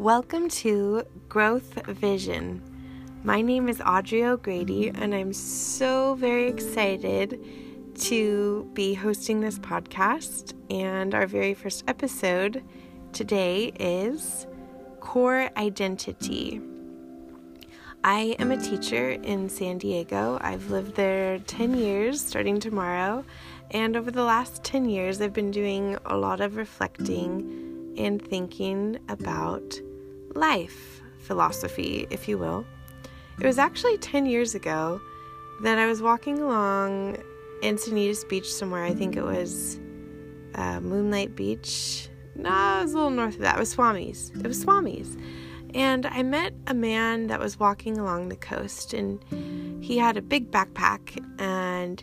Welcome to Growth Vision. My name is Audrey O'Grady, and I'm so very excited to be hosting this podcast. And our very first episode today is Core Identity. I am a teacher in San Diego. I've lived there 10 years starting tomorrow. And over the last 10 years, I've been doing a lot of reflecting and thinking about life philosophy, if you will. It was actually 10 years ago that I was walking along Encinitas Beach somewhere. I think it was uh, Moonlight Beach. No, it was a little north of that. It was Swami's. It was Swami's. And I met a man that was walking along the coast, and he had a big backpack, and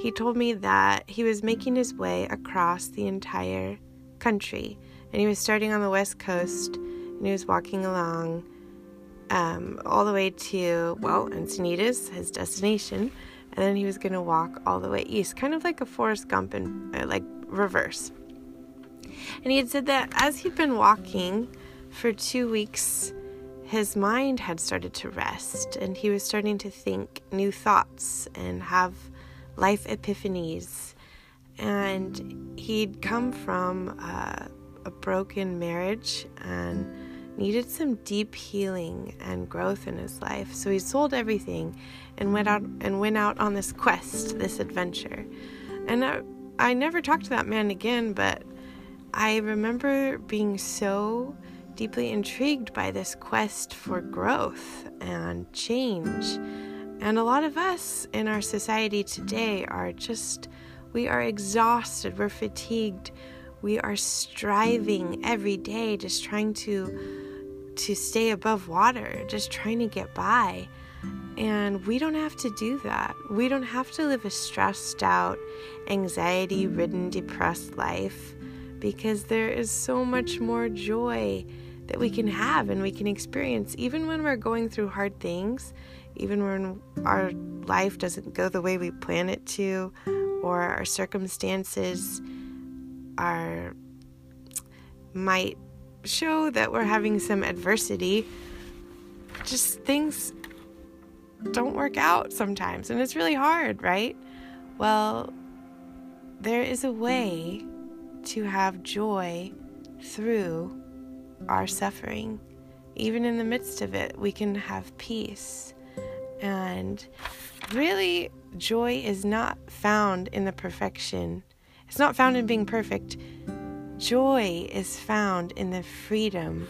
he told me that he was making his way across the entire country. And he was starting on the west coast was walking along um, all the way to, well, Encinitas, his destination, and then he was going to walk all the way east, kind of like a Forrest Gump in uh, like reverse. And he had said that as he'd been walking for two weeks, his mind had started to rest and he was starting to think new thoughts and have life epiphanies. And he'd come from uh, a broken marriage and needed some deep healing and growth in his life. So he sold everything and went out and went out on this quest, this adventure. And I, I never talked to that man again, but I remember being so deeply intrigued by this quest for growth and change. And a lot of us in our society today are just, we are exhausted, we're fatigued, we are striving every day, just trying to to stay above water, just trying to get by. And we don't have to do that. We don't have to live a stressed out, anxiety ridden, depressed life because there is so much more joy that we can have and we can experience even when we're going through hard things, even when our life doesn't go the way we plan it to, or our circumstances are might show that we're having some adversity, just things don't work out sometimes, and it's really hard, right? Well, there is a way to have joy through our suffering. Even in the midst of it, we can have peace. And really, joy is not found in the perfection, it's not found in being perfect. Joy is found in the freedom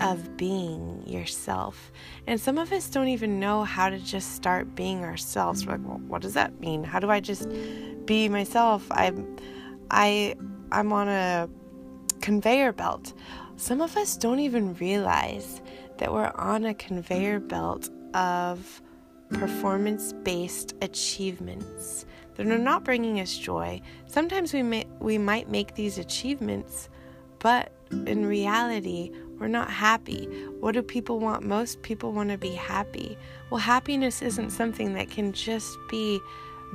of being yourself. And some of us don't even know how to just start being ourselves. We're like, well, what does that mean? How do I just be myself? I'm I I'm on a conveyor belt. Some of us don't even realize that we're on a conveyor belt of performance based achievements that are not bringing us joy. Sometimes we may, we might make these achievements, but in reality, we're not happy. What do people want most? People want to be happy. Well, happiness isn't something that can just be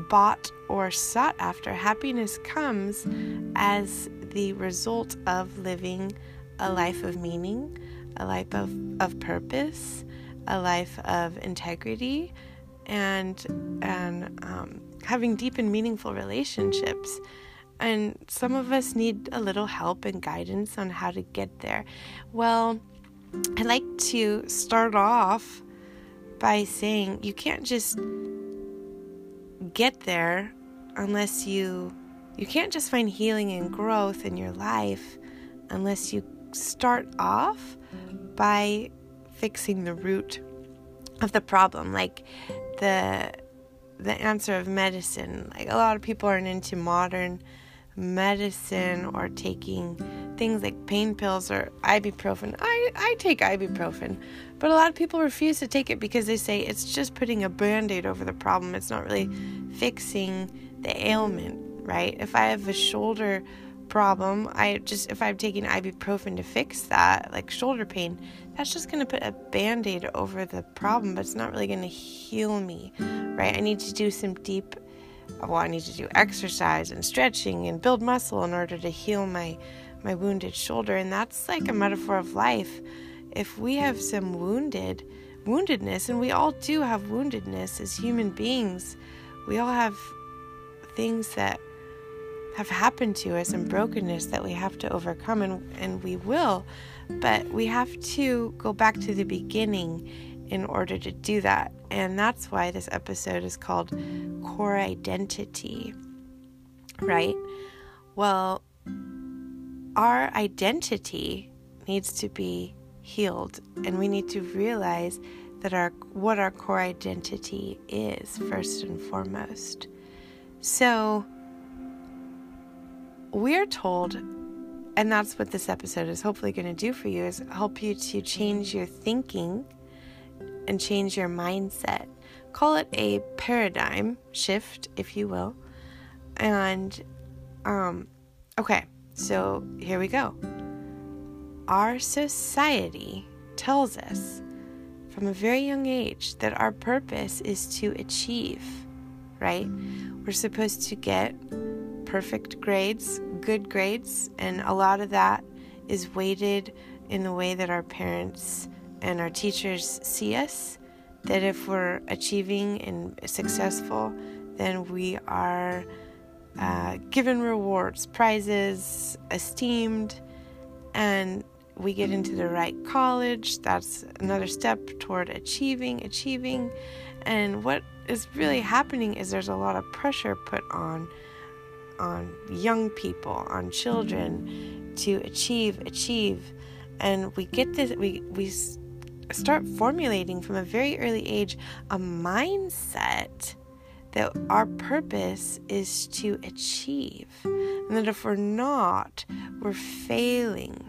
bought or sought after. Happiness comes as the result of living a life of meaning, a life of, of purpose, a life of integrity, and and um, having deep and meaningful relationships. And some of us need a little help and guidance on how to get there. Well, I like to start off by saying you can't just get there unless you you can't just find healing and growth in your life unless you start off by fixing the root of the problem like the the answer of medicine. Like a lot of people aren't into modern medicine or taking things like pain pills or ibuprofen. I, I take ibuprofen, but a lot of people refuse to take it because they say it's just putting a band aid over the problem. It's not really fixing the ailment, right? If I have a shoulder problem, I just, if I'm taking ibuprofen to fix that, like shoulder pain, that's just going to put a band aid over the problem, but it's not really going to heal me, right? I need to do some deep, well, I need to do exercise and stretching and build muscle in order to heal my, my wounded shoulder. And that's like a metaphor of life. if we have some wounded woundedness, and we all do have woundedness as human beings, we all have things that have happened to us and brokenness that we have to overcome, and, and we will, but we have to go back to the beginning in order to do that. And that's why this episode is called Core Identity, right? Well, our identity needs to be healed and we need to realize that our what our core identity is first and foremost. So we're told and that's what this episode is hopefully going to do for you is help you to change your thinking and change your mindset. Call it a paradigm shift if you will. And um okay, so here we go. Our society tells us from a very young age that our purpose is to achieve, right? We're supposed to get perfect grades, good grades, and a lot of that is weighted in the way that our parents and our teachers see us. That if we're achieving and successful, then we are uh, given rewards, prizes, esteemed, and we get into the right college. That's another step toward achieving, achieving. And what is really happening is there's a lot of pressure put on on young people, on children to achieve, achieve. And we get this we we start formulating from a very early age a mindset that our purpose is to achieve. And that if we're not, we're failing.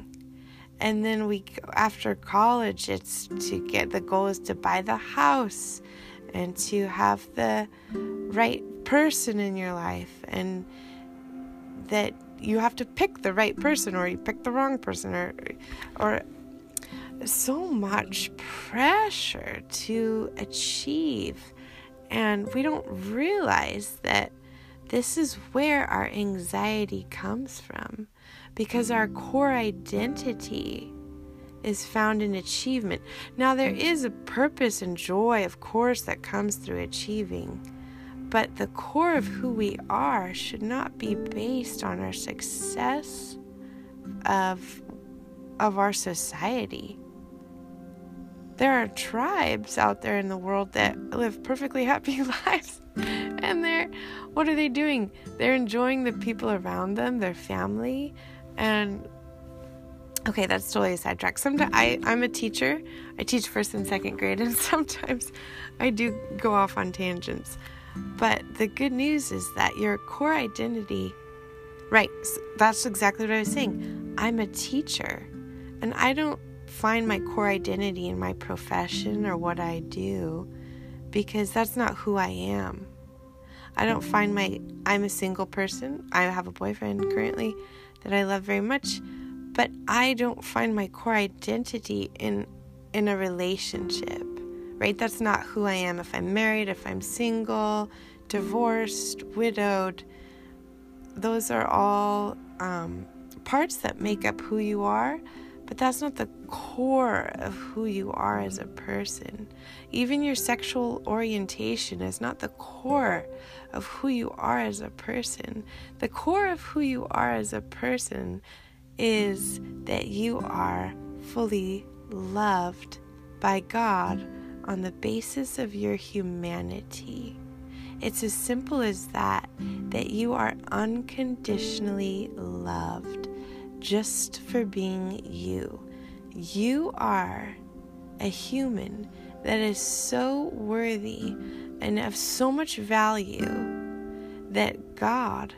And then we, after college, it's to get the goal is to buy the house and to have the right person in your life. And that you have to pick the right person or you pick the wrong person or, or so much pressure to achieve and we don't realize that this is where our anxiety comes from because our core identity is found in achievement. Now, there is a purpose and joy, of course, that comes through achieving, but the core of who we are should not be based on our success of, of our society. There are tribes out there in the world that live perfectly happy lives. And they're, what are they doing? They're enjoying the people around them, their family. And, okay, that's totally a sidetrack. Sometimes I, I'm a teacher, I teach first and second grade, and sometimes I do go off on tangents. But the good news is that your core identity, right, that's exactly what I was saying. I'm a teacher, and I don't find my core identity in my profession or what I do because that's not who I am. I don't find my I'm a single person. I have a boyfriend currently that I love very much, but I don't find my core identity in in a relationship. Right? That's not who I am if I'm married, if I'm single, divorced, widowed. Those are all um, parts that make up who you are, but that's not the core of who you are as a person. Even your sexual orientation is not the core of who you are as a person. The core of who you are as a person is that you are fully loved by God on the basis of your humanity. It's as simple as that, that you are unconditionally loved just for being you. You are a human that is so worthy and of so much value that God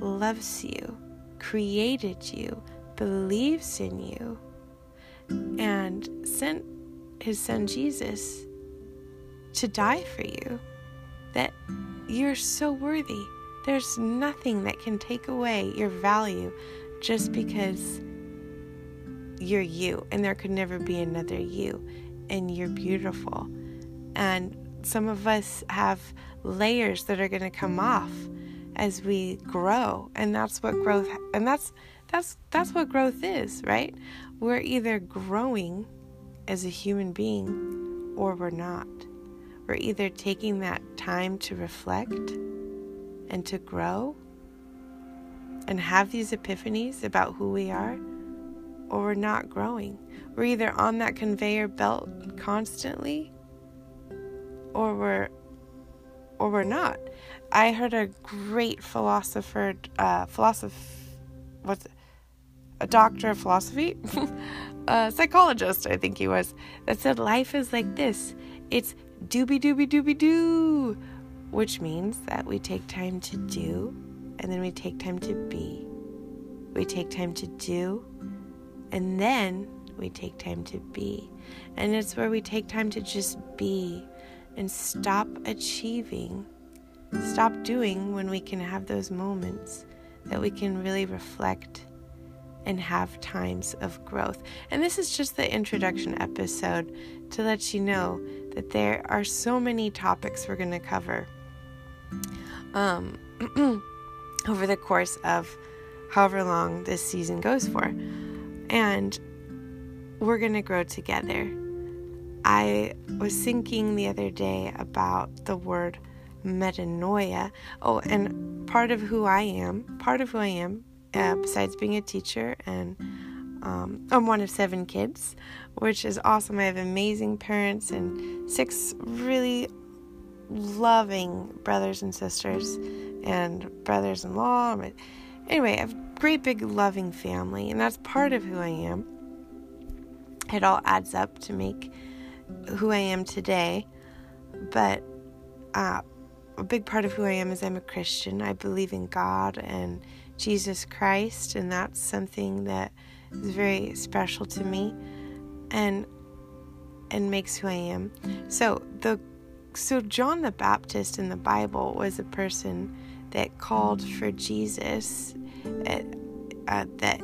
loves you, created you, believes in you, and sent his son Jesus to die for you. That you're so worthy. There's nothing that can take away your value just because you're you and there could never be another you and you're beautiful. And some of us have layers that are going to come off as we grow and that's what growth and that's That's that's what growth is, right? We're either growing as a human being or we're not. We're either taking that time to reflect and to grow and have these epiphanies about who we are, or we're not growing. We're either on that conveyor belt constantly or we're or we're not. I heard a great philosopher, uh, what's it? a doctor of philosophy, a psychologist, I think he was, that said life is like this. It's doobie doobie doobie doo, which means that we take time to do and then we take time to be. We take time to do and then we take time to be. And it's where we take time to just be and stop achieving, stop doing when we can have those moments that we can really reflect and have times of growth. And this is just the introduction episode to let you know that there are so many topics we're going to cover um, over the course of however long this season goes for. And we're going to grow together. I was thinking the other day about the word metanoia. Oh, and part of who I am, part of who I am, uh, besides being a teacher, and um, I'm one of seven kids, which is awesome. I have amazing parents and six really loving brothers and sisters and brothers in law. Anyway, I have a great big loving family, and that's part of who I am. It all adds up to make who I am today. But uh, a big part of who I am is I'm a Christian. I believe in God and Jesus Christ, and that's something that is very special to me and and makes who I am. So the so John the Baptist in the Bible was a person that called for Jesus uh, uh, that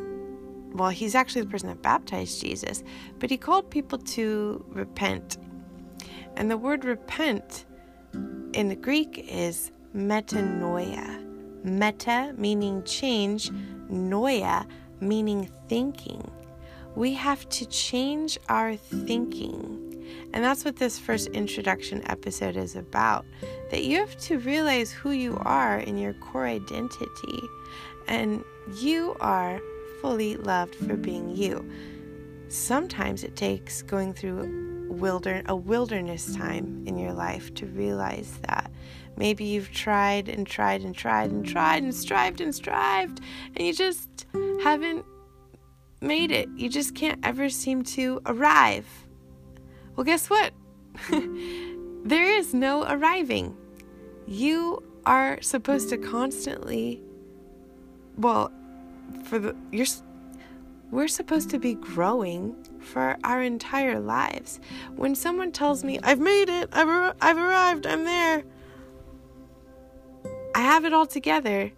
well he's actually the person that baptized Jesus but he called people to repent and the word repent in the Greek is metanoia meta meaning change noia meaning thinking we have to change our thinking and that's what this first introduction episode is about. That you have to realize who you are in your core identity. And you are fully loved for being you. Sometimes it takes going through wilder, a wilderness time in your life to realize that. Maybe you've tried and tried and tried and tried and strived and strived, and you just haven't made it. You just can't ever seem to arrive well, guess what? there is no arriving. You are supposed to constantly, well, for the, you're, we're supposed to be growing for our entire lives. When someone tells me, I've made it, I've, ar- I've arrived, I'm there, I have it all together,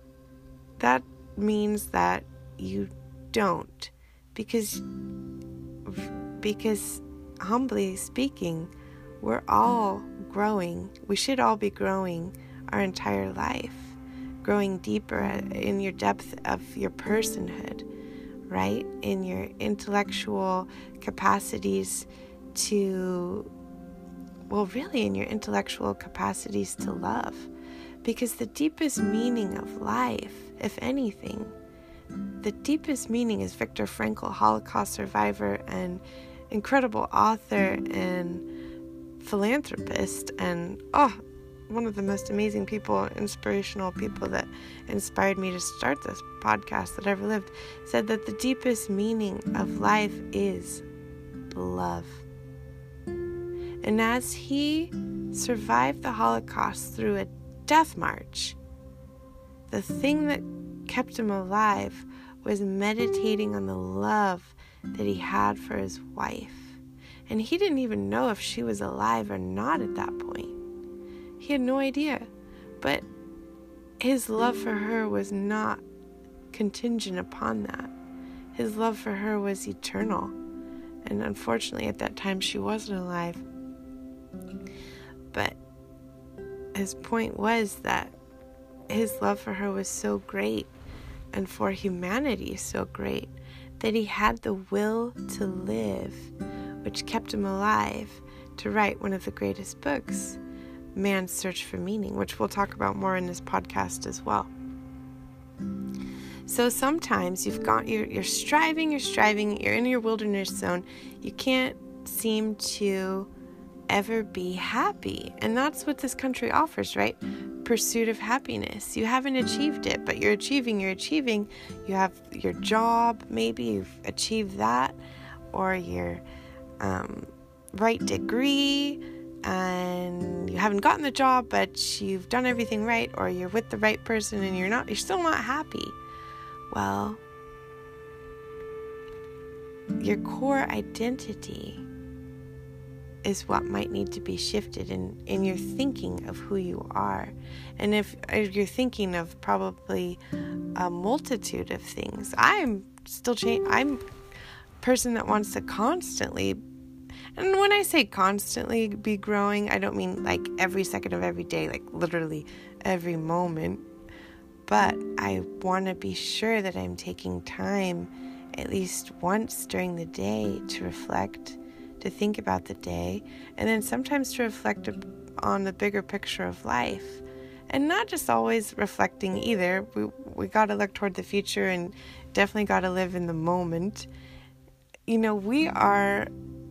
that means that you don't. Because, because humbly speaking, we're all growing. We should all be growing our entire life, growing deeper in your depth of your personhood, right? In your intellectual capacities to, well, really, in your intellectual capacities to love. Because the deepest meaning of life, if anything, the deepest meaning is Viktor Frankl, Holocaust survivor, and incredible author and philanthropist, and oh, one of the most amazing people, inspirational people that inspired me to start this podcast that ever lived, said that the deepest meaning of life is love. And as he survived the Holocaust through a death march, the thing that kept him alive was meditating on the love that he had for his wife. And he didn't even know if she was alive or not at that point. He had no idea. But his love for her was not contingent upon that. His love for her was eternal. And unfortunately, at that time, she wasn't alive. But his point was that his love for her was so great and for humanity so great that he had the will to live, which kept him alive to write one of the greatest books, Man's Search for Meaning, which we'll talk about more in this podcast as well. So sometimes you've got you're, you're striving, you're striving, you're in your wilderness zone. You can't seem to ever be happy. And that's what this country offers, right? Pursuit of happiness. You haven't achieved it, but you're achieving, you're achieving. You have your job, maybe you've achieved that, or your um, right degree, and you haven't gotten the job, but you've done everything right, or you're with the right person and you're not, you're still not happy. Well, your core identity is what might need to be shifted in, in your thinking of who you are. And if, you're thinking of probably a multitude of things, I'm still change. I'm a person that wants to constantly, and when I say constantly be growing, I don't mean like every second of every day, like literally every moment. But I want to be sure that I'm taking time at least once during the day to reflect to think about the day, and then sometimes to reflect on the bigger picture of life. And not just always reflecting either. We, we got to look toward the future and definitely got to live in the moment. You know, we are,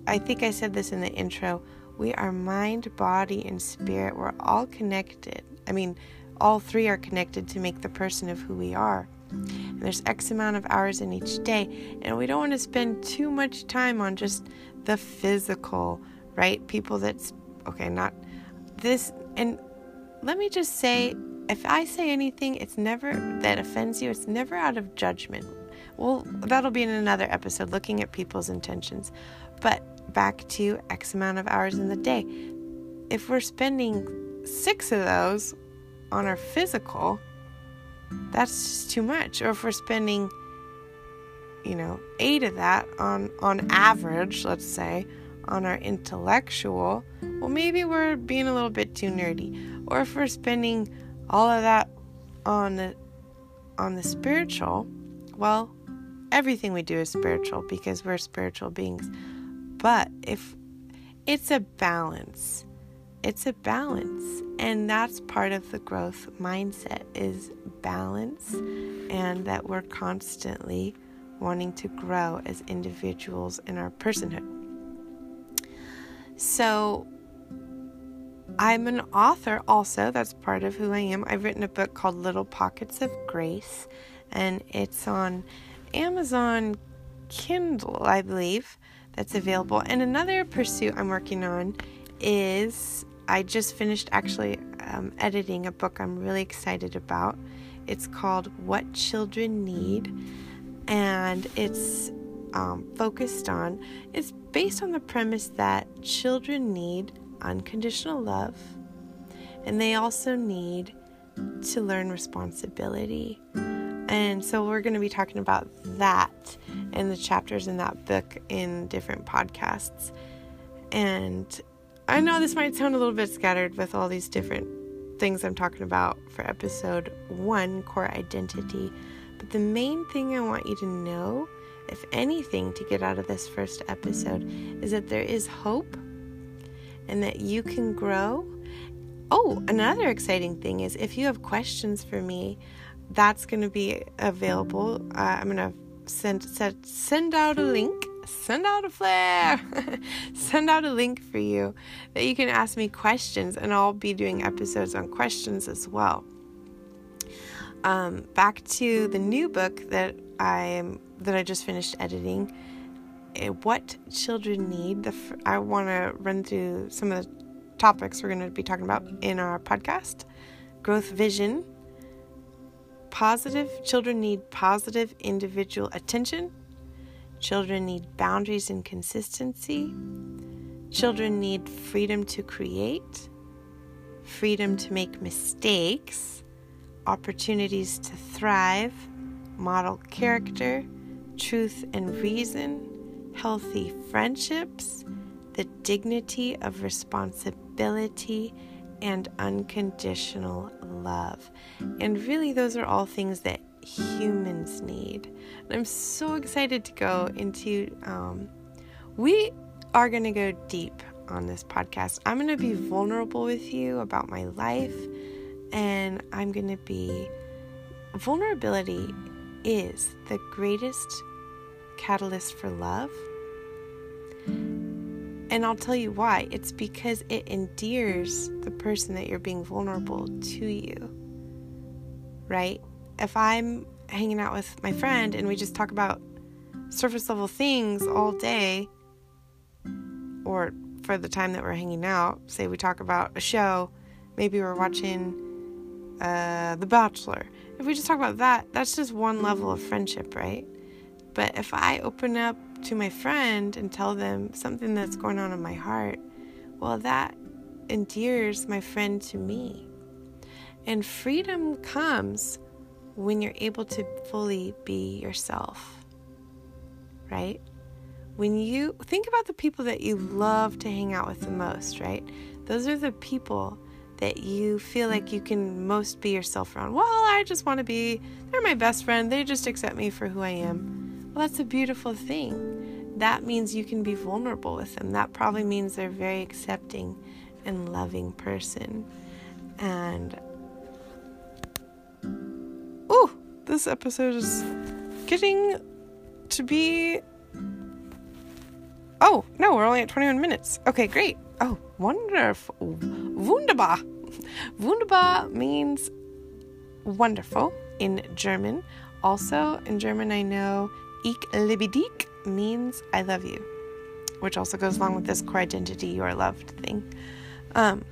I think I said this in the intro, we are mind, body, and spirit. We're all connected. I mean, all three are connected to make the person of who we are. And there's X amount of hours in each day, and we don't want to spend too much time on just the physical, right? People that's okay, not this. And let me just say if I say anything, it's never that offends you, it's never out of judgment. Well, that'll be in another episode looking at people's intentions. But back to X amount of hours in the day. If we're spending six of those on our physical, that's just too much. Or if we're spending you know, eight of that on on average, let's say, on our intellectual, well maybe we're being a little bit too nerdy. Or if we're spending all of that on the on the spiritual, well, everything we do is spiritual because we're spiritual beings. But if it's a balance, it's a balance and that's part of the growth mindset is balance and that we're constantly wanting to grow as individuals in our personhood. So, I'm an author also, that's part of who I am. I've written a book called Little Pockets of Grace, and it's on Amazon Kindle, I believe, that's available. And another pursuit I'm working on is I just finished actually um, editing a book I'm really excited about. It's called What Children Need and it's um, focused on, it's based on the premise that children need unconditional love and they also need to learn responsibility. And so we're going to be talking about that and the chapters in that book in different podcasts. And I know this might sound a little bit scattered with all these different things I'm talking about for episode one core identity. But the main thing I want you to know, if anything, to get out of this first episode, is that there is hope and that you can grow. Oh, another exciting thing is if you have questions for me, that's going to be available. Uh, I'm going to send, send send out a link send out a flare send out a link for you that you can ask me questions and i'll be doing episodes on questions as well um, back to the new book that I am that I just finished editing. Eh, what children need. The I want to run through some of the topics we're going to be talking about in our podcast. Growth vision. Positive children need positive individual attention. Children need boundaries and consistency. Children need freedom to create, freedom to make mistakes opportunities to thrive, model character, truth and reason, healthy friendships, the dignity of responsibility, and unconditional love. And really, those are all things that humans need. And I'm so excited to go into, um, we are going to go deep on this podcast. I'm going to be vulnerable with you about my life, and I'm going to be, vulnerability is the greatest catalyst for love. And I'll tell you why. It's because it endears the person that you're being vulnerable to you. Right? If I'm hanging out with my friend and we just talk about surface level things all day, or for the time that we're hanging out, say we talk about a show, maybe we're watching uh, The Bachelor. If we just talk about that, that's just one level of friendship, right? But if I open up to my friend and tell them something that's going on in my heart, well, that endears my friend to me. And freedom comes when you're able to fully be yourself, right? When you think about the people that you love to hang out with the most, right? Those are the people that you feel like you can most be yourself around. Well, I just want to be, they're my best friend. They just accept me for who I am. Well, that's a beautiful thing. That means you can be vulnerable with them. That probably means they're a very accepting and loving person. And, oh, this episode is getting to be Oh, no, we're only at 21 minutes. Okay, great. Oh, wonderful. Wunderbar. Wunderbar means wonderful in German. Also, in German, I know ich liebe dich means I love you, which also goes along with this core identity, you are loved thing. Um,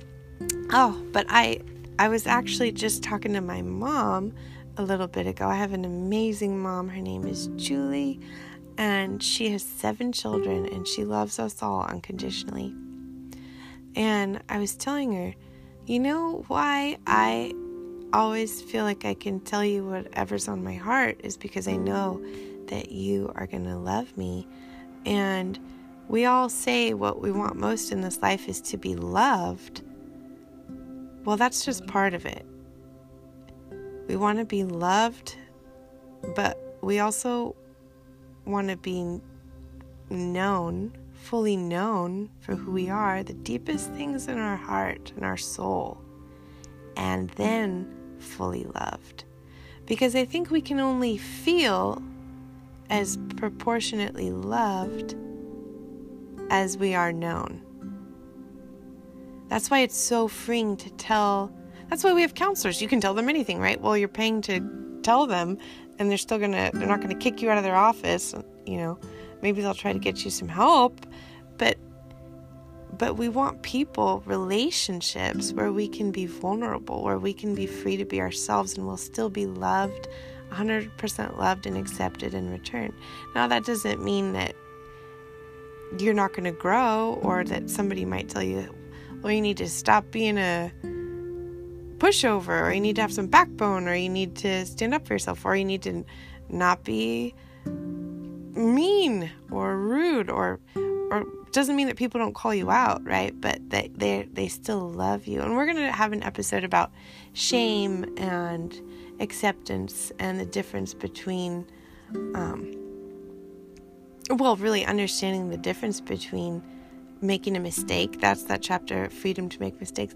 oh, but I, I was actually just talking to my mom a little bit ago. I have an amazing mom. Her name is Julie and she has seven children and she loves us all unconditionally. And I was telling her, you know why I always feel like I can tell you whatever's on my heart is because I know that you are going to love me. And we all say what we want most in this life is to be loved. Well, that's just part of it. We want to be loved, but we also want to be known, fully known for who we are, the deepest things in our heart and our soul, and then fully loved. Because I think we can only feel as proportionately loved as we are known. That's why it's so freeing to tell. That's why we have counselors. You can tell them anything, right? Well, you're paying to tell them and they're still gonna they're not gonna kick you out of their office you know maybe they'll try to get you some help but but we want people relationships where we can be vulnerable where we can be free to be ourselves and we'll still be loved 100% loved and accepted in return now that doesn't mean that you're not going to grow or that somebody might tell you well you need to stop being a pushover, or you need to have some backbone, or you need to stand up for yourself, or you need to not be mean or rude, or or doesn't mean that people don't call you out, right? But they they they still love you. And we're gonna have an episode about shame and acceptance and the difference between, um, well, really understanding the difference between making a mistake. That's that chapter, freedom to make mistakes,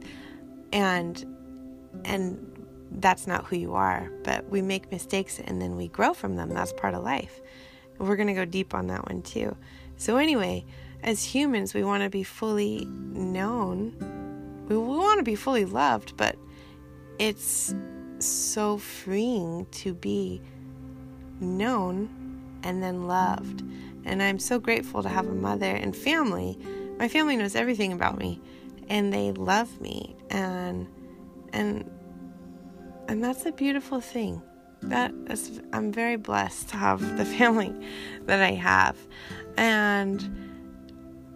and and that's not who you are. But we make mistakes and then we grow from them. That's part of life. We're to go deep on that one too. So, anyway, as humans, we want to be fully known. We want to be fully loved, but it's so freeing to be known and then loved. And I'm so grateful to have a mother and family. My family knows everything about me and they love me and and and that's a beautiful thing that is i'm very blessed to have the family that i have and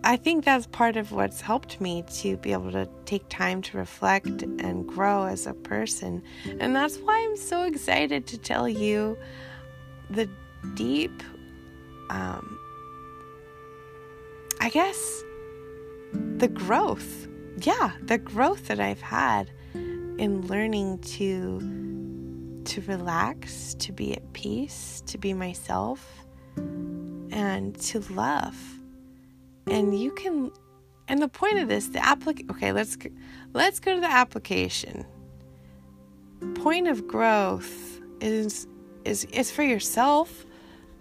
i think that's part of what's helped me to be able to take time to reflect and grow as a person and that's why i'm so excited to tell you the deep um, i guess the growth yeah the growth that i've had in learning to to relax, to be at peace, to be myself, and to love. And you can and the point of this, the applic okay, let's let's go to the application. Point of growth is is is for yourself,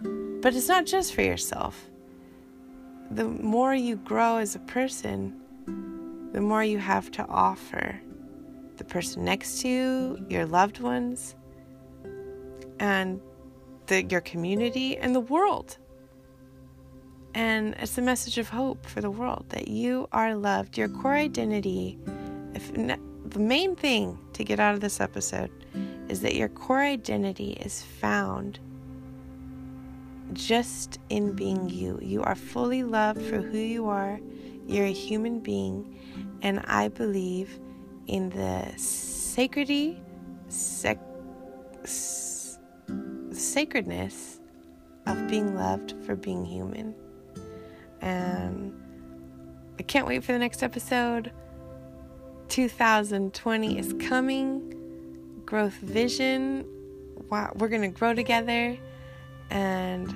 but it's not just for yourself. The more you grow as a person, the more you have to offer the person next to you, your loved ones, and the, your community and the world. And it's a message of hope for the world that you are loved. Your core identity, if the main thing to get out of this episode is that your core identity is found just in being you. You are fully loved for who you are. You're a human being. And I believe in the sacredity, sec- sacredness of being loved for being human. And I can't wait for the next episode. 2020 is coming. Growth vision. Wow, we're going to grow together. And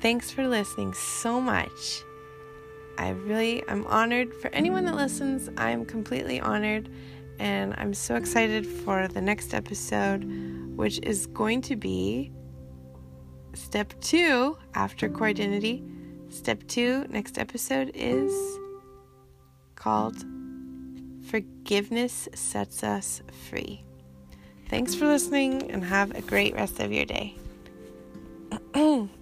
thanks for listening so much. I really I'm honored for anyone that listens. I'm completely honored and I'm so excited for the next episode which is going to be step 2 after core identity. Step 2 next episode is called Forgiveness Sets Us Free. Thanks for listening and have a great rest of your day.